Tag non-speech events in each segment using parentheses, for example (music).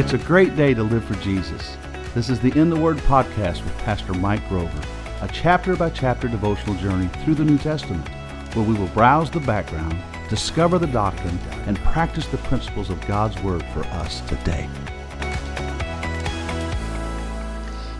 It's a great day to live for Jesus. This is the In the Word podcast with Pastor Mike Grover, a chapter by chapter devotional journey through the New Testament, where we will browse the background, discover the doctrine, and practice the principles of God's Word for us today.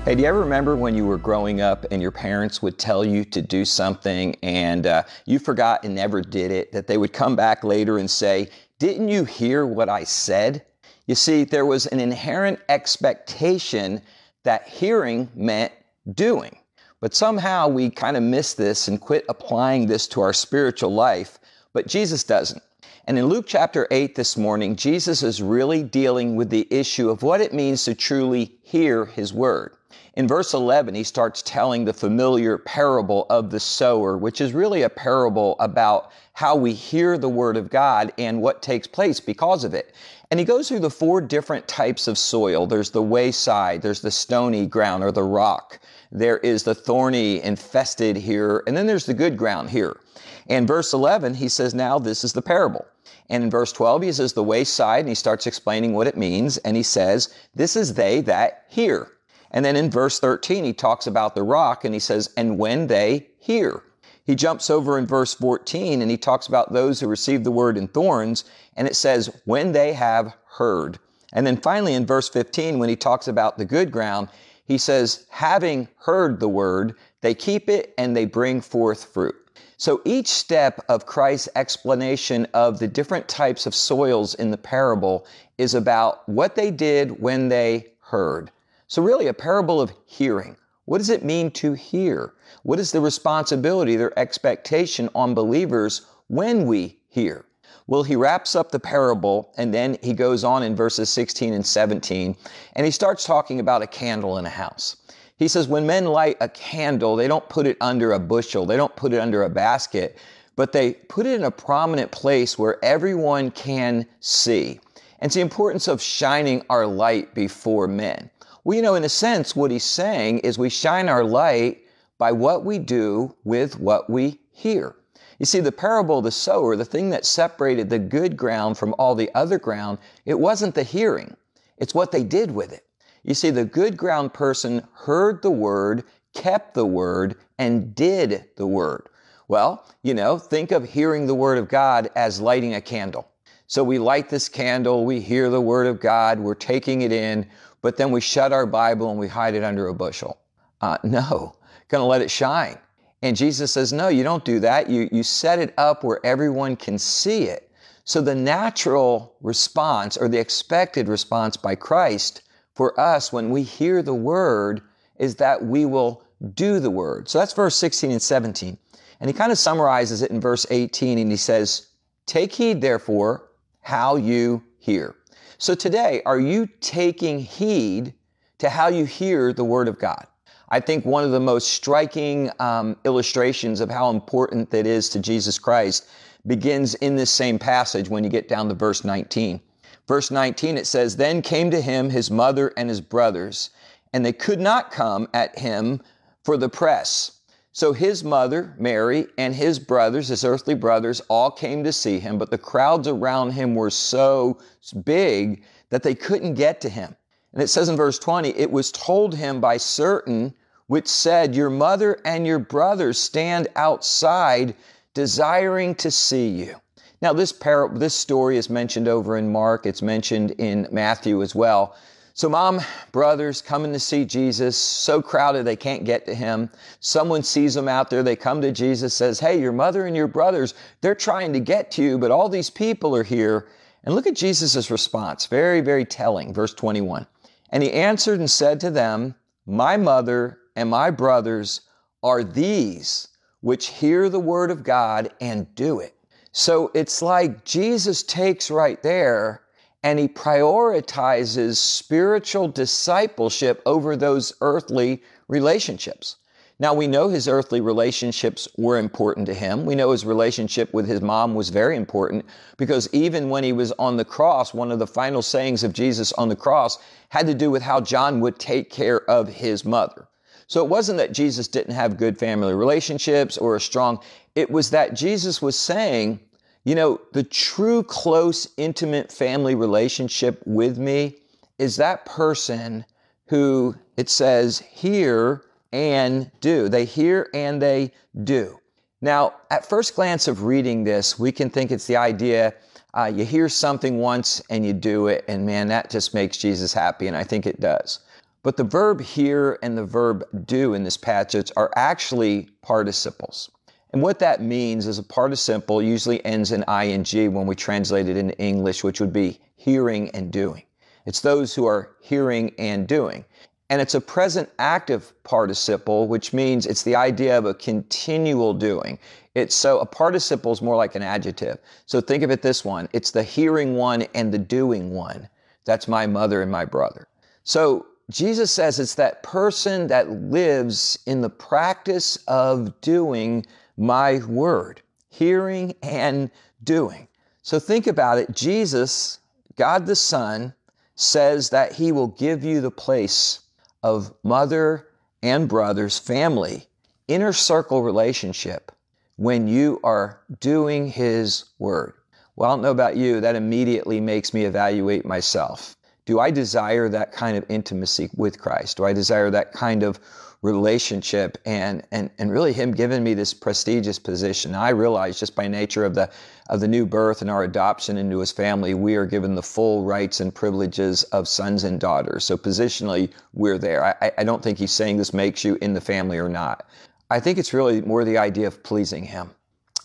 Hey, do you ever remember when you were growing up and your parents would tell you to do something and uh, you forgot and never did it? That they would come back later and say, Didn't you hear what I said? You see, there was an inherent expectation that hearing meant doing. But somehow we kind of miss this and quit applying this to our spiritual life, but Jesus doesn't. And in Luke chapter 8 this morning, Jesus is really dealing with the issue of what it means to truly hear his word. In verse 11, he starts telling the familiar parable of the sower, which is really a parable about how we hear the word of God and what takes place because of it. And he goes through the four different types of soil. There's the wayside, there's the stony ground or the rock. There is the thorny, infested here, and then there's the good ground here. And verse 11, he says, now this is the parable. And in verse 12, he says the wayside, and he starts explaining what it means. And he says, this is they that hear. And then in verse 13, he talks about the rock and he says, and when they hear. He jumps over in verse 14 and he talks about those who receive the word in thorns, and it says, when they have heard. And then finally in verse 15, when he talks about the good ground, he says, having heard the word, they keep it and they bring forth fruit. So each step of Christ's explanation of the different types of soils in the parable is about what they did when they heard. So, really, a parable of hearing. What does it mean to hear? What is the responsibility, their expectation on believers when we hear? Well, he wraps up the parable and then he goes on in verses 16 and 17 and he starts talking about a candle in a house. He says, when men light a candle, they don't put it under a bushel, they don't put it under a basket, but they put it in a prominent place where everyone can see. And it's the importance of shining our light before men. Well, you know, in a sense, what he's saying is we shine our light by what we do with what we hear. You see, the parable of the sower, the thing that separated the good ground from all the other ground, it wasn't the hearing. It's what they did with it. You see, the good ground person heard the word, kept the word, and did the word. Well, you know, think of hearing the word of God as lighting a candle. So we light this candle, we hear the word of God, we're taking it in, but then we shut our Bible and we hide it under a bushel. Uh, no, gonna let it shine. And Jesus says, no, you don't do that. You, you set it up where everyone can see it. So the natural response or the expected response by Christ for us when we hear the word is that we will do the word. So that's verse 16 and 17. And he kind of summarizes it in verse 18 and he says, Take heed therefore how you hear. So today, are you taking heed to how you hear the Word of God? I think one of the most striking um, illustrations of how important that is to Jesus Christ begins in this same passage when you get down to verse 19. Verse 19, it says, Then came to him his mother and his brothers, and they could not come at him for the press so his mother, Mary, and his brothers, his earthly brothers, all came to see him, but the crowds around him were so big that they couldn't get to him. And it says in verse 20, it was told him by certain which said, Your mother and your brothers stand outside desiring to see you. Now, this, par- this story is mentioned over in Mark, it's mentioned in Matthew as well. So, mom, brothers coming to see Jesus, so crowded they can't get to him. Someone sees them out there, they come to Jesus, says, Hey, your mother and your brothers, they're trying to get to you, but all these people are here. And look at Jesus' response, very, very telling. Verse 21. And he answered and said to them, My mother and my brothers are these which hear the word of God and do it. So it's like Jesus takes right there and he prioritizes spiritual discipleship over those earthly relationships. Now, we know his earthly relationships were important to him. We know his relationship with his mom was very important because even when he was on the cross, one of the final sayings of Jesus on the cross had to do with how John would take care of his mother. So it wasn't that Jesus didn't have good family relationships or a strong, it was that Jesus was saying, you know, the true close, intimate family relationship with me is that person who it says hear and do. They hear and they do. Now, at first glance of reading this, we can think it's the idea uh, you hear something once and you do it, and man, that just makes Jesus happy, and I think it does. But the verb hear and the verb do in this passage are actually participles. And what that means is a participle usually ends in ing when we translate it into English, which would be hearing and doing. It's those who are hearing and doing. And it's a present active participle, which means it's the idea of a continual doing. It's so a participle is more like an adjective. So think of it this one. It's the hearing one and the doing one. That's my mother and my brother. So Jesus says it's that person that lives in the practice of doing my word, hearing and doing. So think about it. Jesus, God the Son, says that he will give you the place of mother and brothers, family, inner circle relationship when you are doing his word. Well, I don't know about you, that immediately makes me evaluate myself. Do I desire that kind of intimacy with Christ? Do I desire that kind of relationship and, and, and really him giving me this prestigious position. I realize just by nature of the, of the new birth and our adoption into his family, we are given the full rights and privileges of sons and daughters. So positionally, we're there. I, I don't think he's saying this makes you in the family or not. I think it's really more the idea of pleasing him,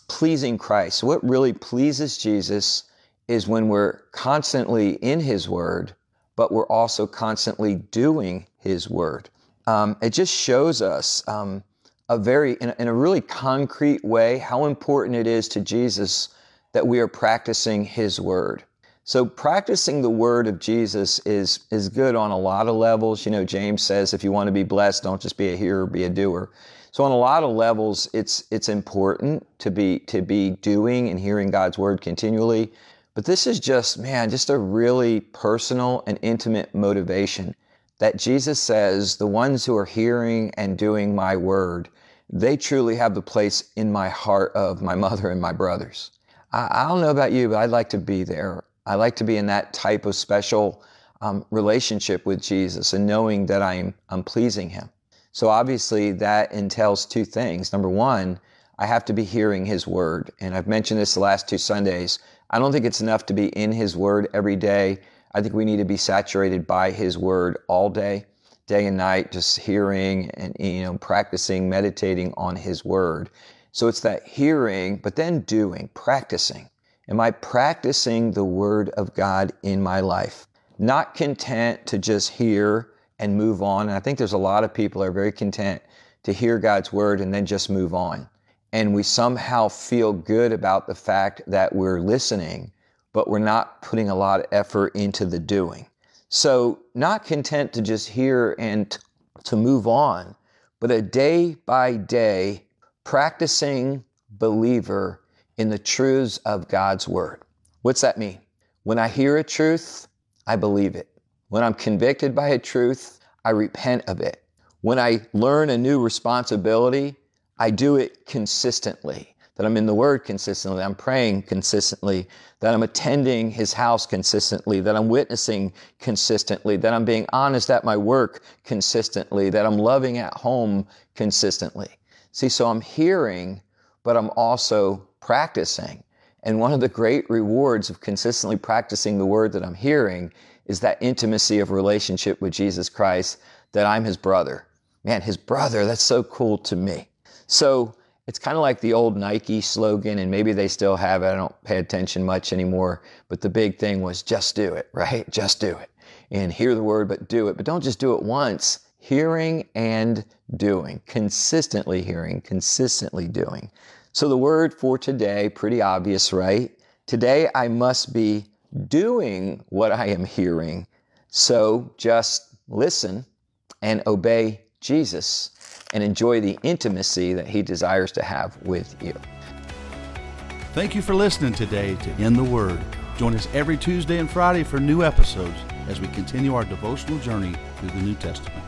pleasing Christ. What really pleases Jesus is when we're constantly in his word but we're also constantly doing His Word. Um, it just shows us um, a very, in a, in a really concrete way, how important it is to Jesus that we are practicing His Word. So practicing the word of Jesus is is good on a lot of levels. You know, James says if you want to be blessed, don't just be a hearer, be a doer. So on a lot of levels, it's it's important to be to be doing and hearing God's word continually. But this is just, man, just a really personal and intimate motivation that Jesus says, the ones who are hearing and doing my word, they truly have the place in my heart of my mother and my brothers. I, I don't know about you, but I'd like to be there. I like to be in that type of special um, relationship with Jesus and knowing that I'm, I'm pleasing Him. So obviously that entails two things. Number one, I have to be hearing His word. And I've mentioned this the last two Sundays. I don't think it's enough to be in His Word every day. I think we need to be saturated by His Word all day, day and night, just hearing and you know practicing, meditating on His Word. So it's that hearing, but then doing, practicing. Am I practicing the Word of God in my life? Not content to just hear and move on. And I think there's a lot of people are very content to hear God's Word and then just move on and we somehow feel good about the fact that we're listening, but we're not putting a lot of effort into the doing. So, not content to just hear and to move on, but a day by day practicing believer in the truths of God's Word. What's that mean? When I hear a truth, I believe it. When I'm convicted by a truth, I repent of it. When I learn a new responsibility, I do it consistently, that I'm in the Word consistently, I'm praying consistently, that I'm attending His house consistently, that I'm witnessing consistently, that I'm being honest at my work consistently, that I'm loving at home consistently. See, so I'm hearing, but I'm also practicing. And one of the great rewards of consistently practicing the word that I'm hearing is that intimacy of relationship with Jesus Christ, that I'm his brother. Man, his brother, that's so cool to me. So it's kind of like the old Nike slogan, and maybe they still have it. I don't pay attention much anymore. But the big thing was just do it, (laughs) right? Just do it. And hear the word, but do it. But don't just do it once. Hearing and doing, consistently hearing, consistently doing. So the word for today, pretty obvious, right? Today I must be doing what I am hearing. So just listen and obey Jesus and enjoy the intimacy that He desires to have with you. Thank you for listening today to In the Word. Join us every Tuesday and Friday for new episodes as we continue our devotional journey through the New Testament.